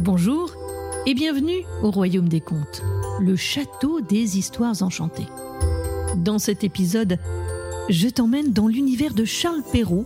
Bonjour et bienvenue au Royaume des Contes, le château des histoires enchantées. Dans cet épisode, je t'emmène dans l'univers de Charles Perrault,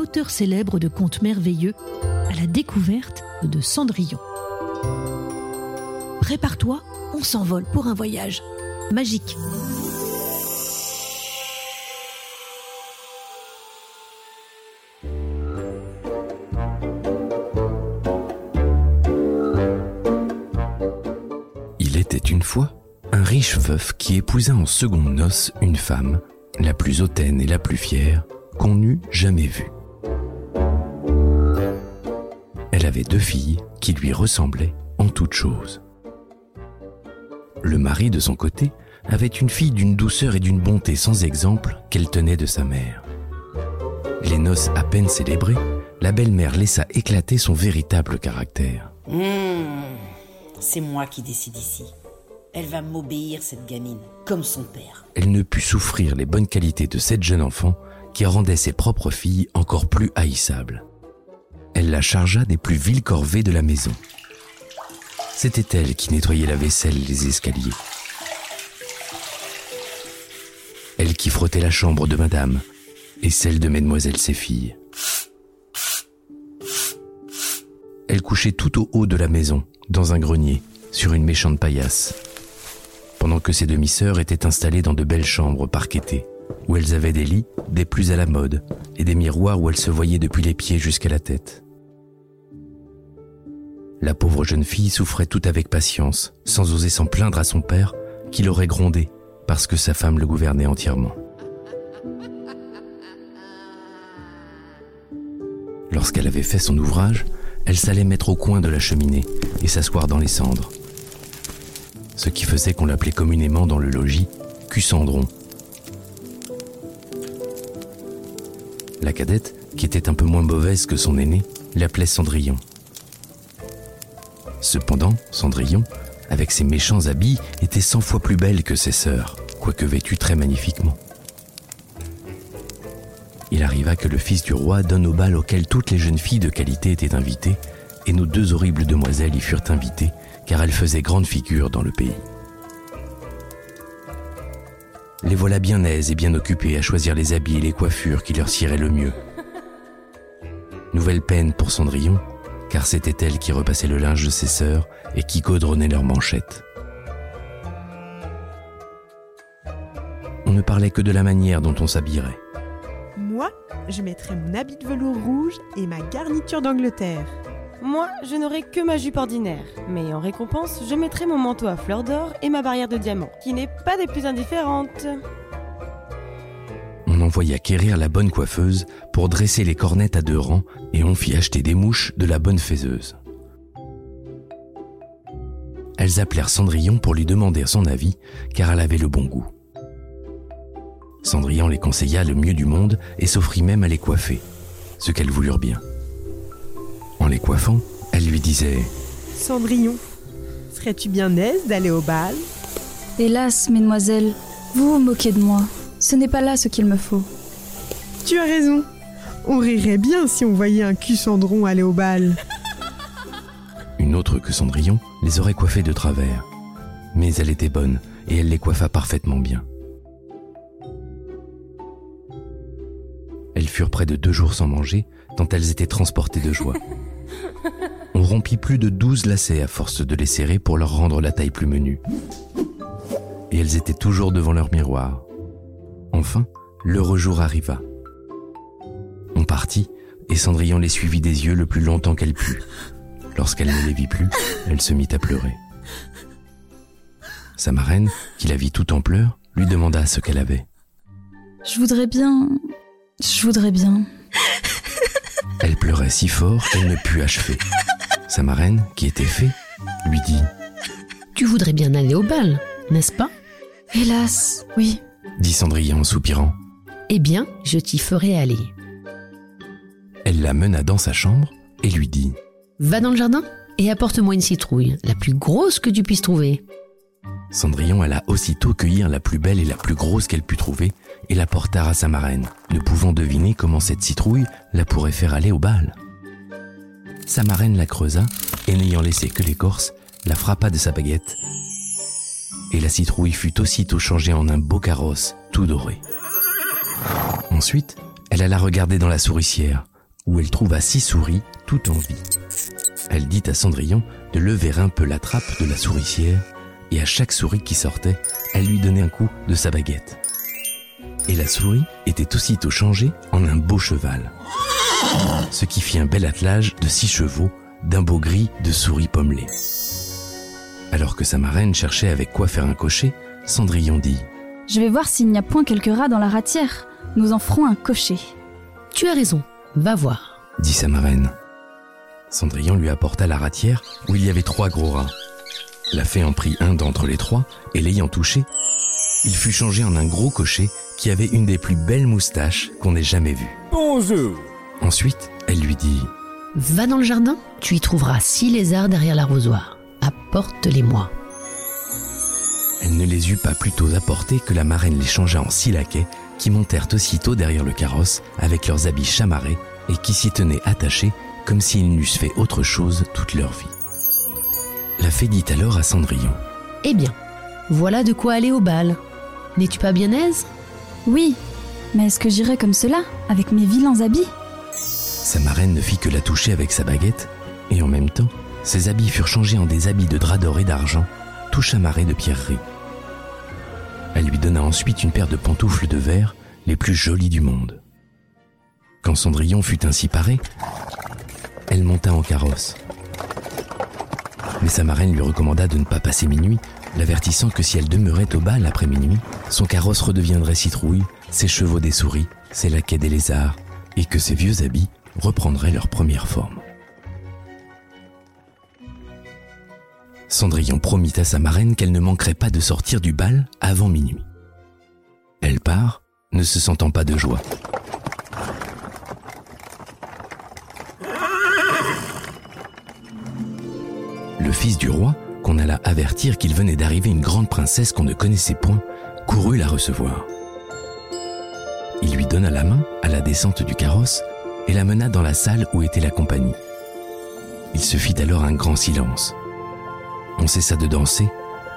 auteur célèbre de contes merveilleux, à la découverte de Cendrillon. Prépare-toi, on s'envole pour un voyage magique. Une fois un riche veuf qui épousa en seconde noces une femme, la plus hautaine et la plus fière qu'on n'eût jamais vue. Elle avait deux filles qui lui ressemblaient en toutes choses. Le mari, de son côté, avait une fille d'une douceur et d'une bonté sans exemple qu'elle tenait de sa mère. Les noces à peine célébrées, la belle-mère laissa éclater son véritable caractère. Mmh, c'est moi qui décide ici. Elle va m'obéir, cette gamine, comme son père. Elle ne put souffrir les bonnes qualités de cette jeune enfant qui rendait ses propres filles encore plus haïssables. Elle la chargea des plus viles corvées de la maison. C'était elle qui nettoyait la vaisselle et les escaliers. Elle qui frottait la chambre de madame et celle de mesdemoiselles ses filles. Elle couchait tout au haut de la maison, dans un grenier, sur une méchante paillasse, pendant que ses demi-sœurs étaient installées dans de belles chambres parquetées, où elles avaient des lits des plus à la mode et des miroirs où elles se voyaient depuis les pieds jusqu'à la tête. La pauvre jeune fille souffrait tout avec patience, sans oser s'en plaindre à son père, qui l'aurait grondé parce que sa femme le gouvernait entièrement. Lorsqu'elle avait fait son ouvrage, elle s'allait mettre au coin de la cheminée et s'asseoir dans les cendres. Ce qui faisait qu'on l'appelait communément dans le logis Cucendron. La cadette, qui était un peu moins mauvaise que son aînée, l'appelait Cendrillon. Cependant, Cendrillon, avec ses méchants habits, était cent fois plus belle que ses sœurs, quoique vêtue très magnifiquement. Il arriva que le fils du roi donne au bal auquel toutes les jeunes filles de qualité étaient invitées, et nos deux horribles demoiselles y furent invitées, car elles faisaient grande figure dans le pays. Les voilà bien aises et bien occupées à choisir les habits et les coiffures qui leur siraient le mieux. Nouvelle peine pour Cendrillon, car c'était elle qui repassait le linge de ses sœurs et qui caudronnait leurs manchettes. On ne parlait que de la manière dont on s'habillerait. Moi, je mettrai mon habit de velours rouge et ma garniture d'Angleterre. Moi, je n'aurai que ma jupe ordinaire, mais en récompense, je mettrai mon manteau à fleurs d'or et ma barrière de diamants, qui n'est pas des plus indifférentes. On envoya quérir la bonne coiffeuse pour dresser les cornettes à deux rangs et on fit acheter des mouches de la bonne faiseuse. Elles appelèrent Cendrillon pour lui demander son avis, car elle avait le bon goût. Cendrillon les conseilla le mieux du monde et s'offrit même à les coiffer, ce qu'elles voulurent bien. En les coiffant, elle lui disait Cendrillon, serais-tu bien aise d'aller au bal? Hélas, mesdemoiselles, vous vous moquez de moi. Ce n'est pas là ce qu'il me faut. Tu as raison. On rirait bien si on voyait un cul-cendron aller au bal. Une autre que Cendrillon les aurait coiffées de travers. Mais elle était bonne et elle les coiffa parfaitement bien. Elles furent près de deux jours sans manger, tant elles étaient transportées de joie. On rompit plus de douze lacets à force de les serrer pour leur rendre la taille plus menue. Et elles étaient toujours devant leur miroir. Enfin, l'heureux jour arriva. On partit, et Cendrillon les suivit des yeux le plus longtemps qu'elle put. Lorsqu'elle ne les vit plus, elle se mit à pleurer. Sa marraine, qui la vit tout en pleurs, lui demanda ce qu'elle avait. Je voudrais bien. Je voudrais bien. Elle pleurait si fort qu'elle ne put achever. Sa marraine, qui était fée, lui dit Tu voudrais bien aller au bal, n'est-ce pas? Hélas, oui. dit Cendrillon en soupirant. Eh bien, je t'y ferai aller. Elle la mena dans sa chambre et lui dit Va dans le jardin et apporte-moi une citrouille, la plus grosse que tu puisses trouver. Cendrillon alla aussitôt cueillir la plus belle et la plus grosse qu'elle put trouver et la porta à sa marraine, ne pouvant deviner comment cette citrouille la pourrait faire aller au bal. sa marraine la creusa et n'ayant laissé que l'écorce, la frappa de sa baguette. Et la citrouille fut aussitôt changée en un beau carrosse tout doré. Ensuite, elle alla regarder dans la souricière, où elle trouva six souris tout en vie. Elle dit à Cendrillon de lever un peu la trappe de la souricière, et à chaque souris qui sortait, elle lui donnait un coup de sa baguette. Et la souris était aussitôt changée en un beau cheval. Ce qui fit un bel attelage de six chevaux d'un beau gris de souris pommelées. Alors que sa marraine cherchait avec quoi faire un cocher, Cendrillon dit Je vais voir s'il n'y a point quelques rats dans la ratière. Nous en ferons un cocher. Tu as raison, va voir. dit sa marraine. Cendrillon lui apporta la ratière où il y avait trois gros rats. La fée en prit un d'entre les trois et l'ayant touché, il fut changé en un gros cocher qui avait une des plus belles moustaches qu'on ait jamais vues. Bonjour. Ensuite, elle lui dit Va dans le jardin, tu y trouveras six lézards derrière l'arrosoir. Apporte-les-moi. Elle ne les eut pas plutôt apportés que la marraine les changea en six laquais qui montèrent aussitôt derrière le carrosse avec leurs habits chamarrés et qui s'y tenaient attachés comme s'ils n'eussent fait autre chose toute leur vie. La fée dit alors à Cendrillon Eh bien, voilà de quoi aller au bal. N'es-tu pas bien aise? Oui, mais est-ce que j'irai comme cela, avec mes vilains habits? Sa marraine ne fit que la toucher avec sa baguette, et en même temps, ses habits furent changés en des habits de drap d'or et d'argent, tout chamarrés de pierreries. Elle lui donna ensuite une paire de pantoufles de verre, les plus jolies du monde. Quand Cendrillon fut ainsi paré, elle monta en carrosse. Mais sa marraine lui recommanda de ne pas passer minuit, l'avertissant que si elle demeurait au bal après minuit, son carrosse redeviendrait citrouille, ses chevaux des souris, ses laquais des lézards, et que ses vieux habits reprendraient leur première forme. Cendrillon promit à sa marraine qu'elle ne manquerait pas de sortir du bal avant minuit. Elle part, ne se sentant pas de joie. Le fils du roi, qu'on alla avertir qu'il venait d'arriver une grande princesse qu'on ne connaissait point, courut la recevoir. Il lui donna la main à la descente du carrosse et la mena dans la salle où était la compagnie. Il se fit alors un grand silence. On cessa de danser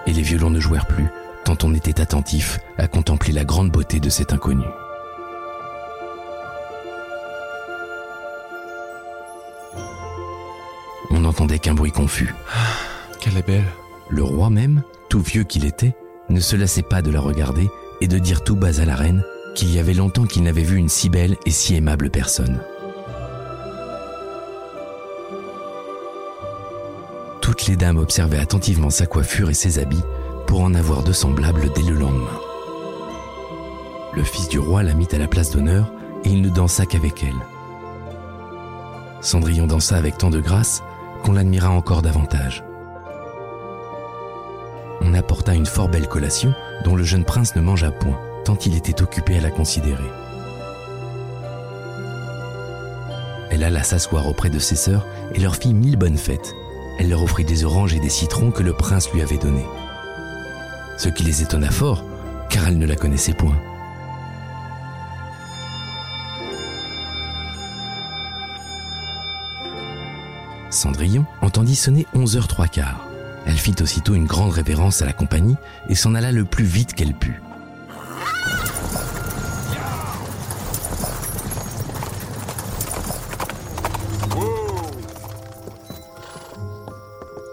et les violons ne jouèrent plus, tant on était attentif à contempler la grande beauté de cet inconnu. N'entendait qu'un bruit confus. Qu'elle est belle. Le roi même, tout vieux qu'il était, ne se lassait pas de la regarder et de dire tout bas à la reine qu'il y avait longtemps qu'il n'avait vu une si belle et si aimable personne. Toutes les dames observaient attentivement sa coiffure et ses habits pour en avoir de semblables dès le lendemain. Le fils du roi la mit à la place d'honneur et il ne dansa qu'avec elle. Cendrillon dansa avec tant de grâce qu'on l'admira encore davantage. On apporta une fort belle collation dont le jeune prince ne mangea point, tant il était occupé à la considérer. Elle alla s'asseoir auprès de ses sœurs et leur fit mille bonnes fêtes. Elle leur offrit des oranges et des citrons que le prince lui avait donnés. Ce qui les étonna fort, car elle ne la connaissait point. Cendrillon entendit sonner 11 heures trois quarts. Elle fit aussitôt une grande révérence à la compagnie et s'en alla le plus vite qu'elle put.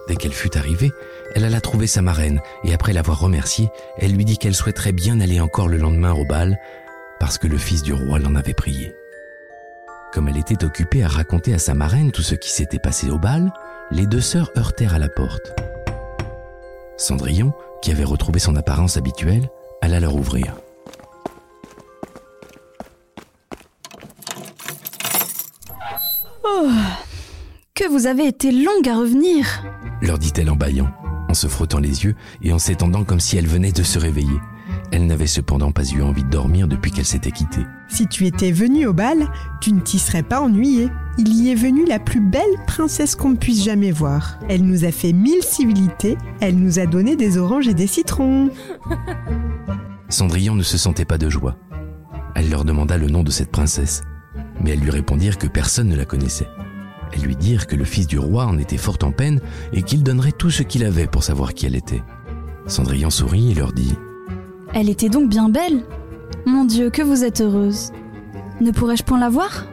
Dès qu'elle fut arrivée, elle alla trouver sa marraine et après l'avoir remerciée, elle lui dit qu'elle souhaiterait bien aller encore le lendemain au bal parce que le fils du roi l'en avait prié. Comme elle était occupée à raconter à sa marraine tout ce qui s'était passé au bal, les deux sœurs heurtèrent à la porte. Cendrillon, qui avait retrouvé son apparence habituelle, alla leur ouvrir. Oh Que vous avez été longue à revenir leur dit-elle en bâillant, en se frottant les yeux et en s'étendant comme si elle venait de se réveiller. Elle n'avait cependant pas eu envie de dormir depuis qu'elle s'était quittée. Si tu étais venue au bal, tu ne t'y serais pas ennuyée. Il y est venu la plus belle princesse qu'on ne puisse jamais voir. Elle nous a fait mille civilités, elle nous a donné des oranges et des citrons. Cendrillon ne se sentait pas de joie. Elle leur demanda le nom de cette princesse, mais elles lui répondirent que personne ne la connaissait. Elles lui dirent que le fils du roi en était fort en peine et qu'il donnerait tout ce qu'il avait pour savoir qui elle était. Cendrillon sourit et leur dit Elle était donc bien belle Mon Dieu, que vous êtes heureuse Ne pourrais-je point la voir?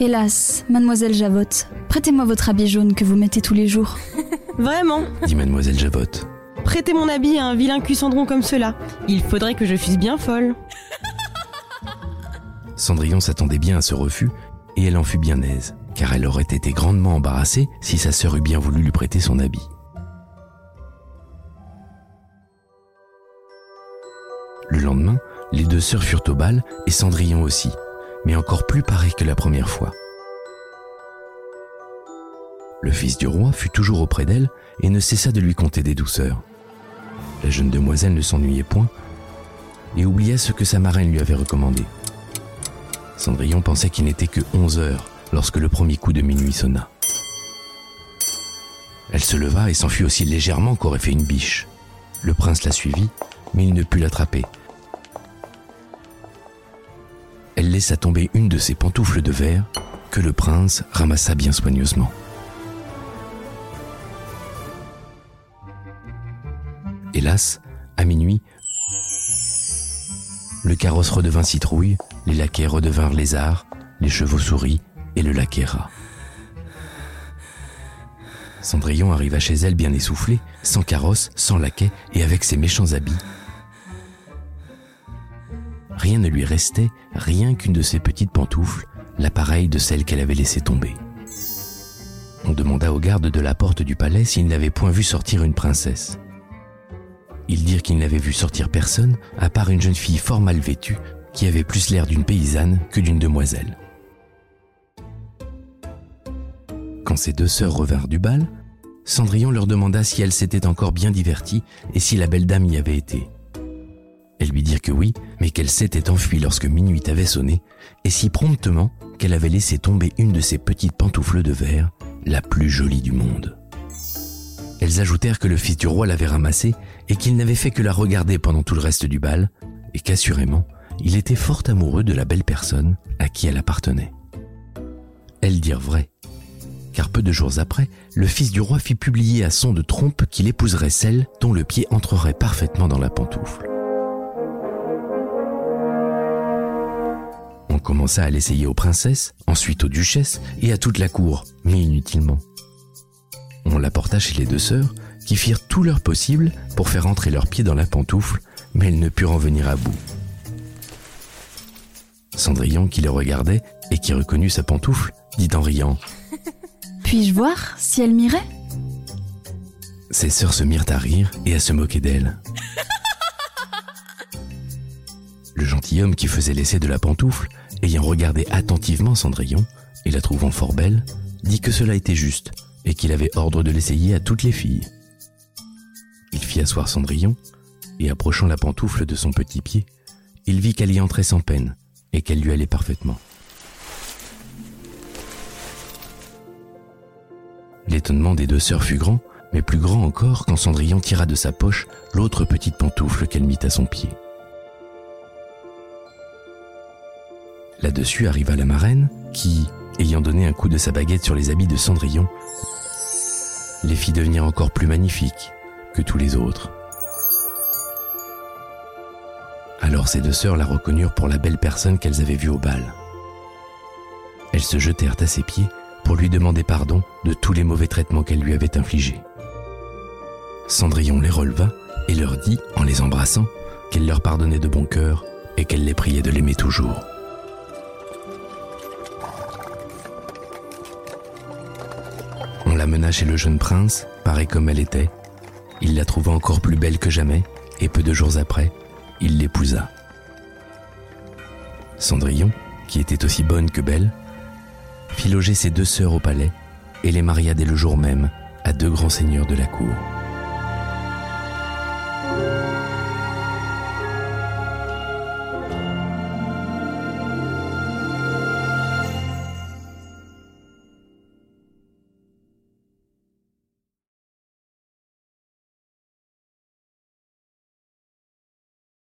Hélas, mademoiselle Javotte, prêtez-moi votre habit jaune que vous mettez tous les jours. Vraiment? Dit mademoiselle Javotte. Prêtez mon habit à un vilain cuissandron comme cela. Il faudrait que je fusse bien folle. Cendrillon s'attendait bien à ce refus et elle en fut bien aise, car elle aurait été grandement embarrassée si sa sœur eût bien voulu lui prêter son habit. Les deux sœurs furent au bal et Cendrillon aussi, mais encore plus pareil que la première fois. Le fils du roi fut toujours auprès d'elle et ne cessa de lui conter des douceurs. La jeune demoiselle ne s'ennuyait point et oublia ce que sa marraine lui avait recommandé. Cendrillon pensait qu'il n'était que 11 heures lorsque le premier coup de minuit sonna. Elle se leva et s'enfuit aussi légèrement qu'aurait fait une biche. Le prince la suivit, mais il ne put l'attraper. Laissa tomber une de ses pantoufles de verre que le prince ramassa bien soigneusement. Hélas, à minuit, le carrosse redevint citrouille, les laquais redevinrent lézards, les chevaux souris et le laquais rat. Cendrillon arriva chez elle bien essoufflé, sans carrosse, sans laquais et avec ses méchants habits. Rien ne lui restait, rien qu'une de ses petites pantoufles, l'appareil de celle qu'elle avait laissée tomber. On demanda aux gardes de la porte du palais s'ils n'avaient point vu sortir une princesse. Ils dirent qu'ils n'avaient vu sortir personne, à part une jeune fille fort mal vêtue, qui avait plus l'air d'une paysanne que d'une demoiselle. Quand ces deux sœurs revinrent du bal, Cendrillon leur demanda si elles s'étaient encore bien diverties et si la belle dame y avait été. Elles lui dirent que oui, mais qu'elle s'était enfuie lorsque minuit avait sonné, et si promptement qu'elle avait laissé tomber une de ses petites pantoufles de verre, la plus jolie du monde. Elles ajoutèrent que le fils du roi l'avait ramassée et qu'il n'avait fait que la regarder pendant tout le reste du bal, et qu'assurément, il était fort amoureux de la belle personne à qui elle appartenait. Elles dirent vrai, car peu de jours après, le fils du roi fit publier à son de trompe qu'il épouserait celle dont le pied entrerait parfaitement dans la pantoufle. On commença à l'essayer aux princesses, ensuite aux duchesses et à toute la cour, mais inutilement. On la porta chez les deux sœurs, qui firent tout leur possible pour faire entrer leurs pieds dans la pantoufle, mais elles ne purent en venir à bout. Cendrillon, qui les regardait et qui reconnut sa pantoufle, dit en riant Puis-je voir si elle m'irait? Ses sœurs se mirent à rire et à se moquer d'elle. Le gentilhomme qui faisait l'essai de la pantoufle, ayant regardé attentivement Cendrillon et la trouvant fort belle, dit que cela était juste et qu'il avait ordre de l'essayer à toutes les filles. Il fit asseoir Cendrillon, et approchant la pantoufle de son petit pied, il vit qu'elle y entrait sans peine, et qu'elle lui allait parfaitement. L'étonnement des deux sœurs fut grand, mais plus grand encore quand Cendrillon tira de sa poche l'autre petite pantoufle qu'elle mit à son pied. Là-dessus arriva la marraine, qui, ayant donné un coup de sa baguette sur les habits de Cendrillon, les fit devenir encore plus magnifiques que tous les autres. Alors ces deux sœurs la reconnurent pour la belle personne qu'elles avaient vue au bal. Elles se jetèrent à ses pieds pour lui demander pardon de tous les mauvais traitements qu'elle lui avait infligés. Cendrillon les releva et leur dit, en les embrassant, qu'elle leur pardonnait de bon cœur et qu'elle les priait de l'aimer toujours. Chez le jeune prince, pareil comme elle était. Il la trouva encore plus belle que jamais, et peu de jours après, il l'épousa. Cendrillon, qui était aussi bonne que belle, fit loger ses deux sœurs au palais et les maria dès le jour même à deux grands seigneurs de la cour.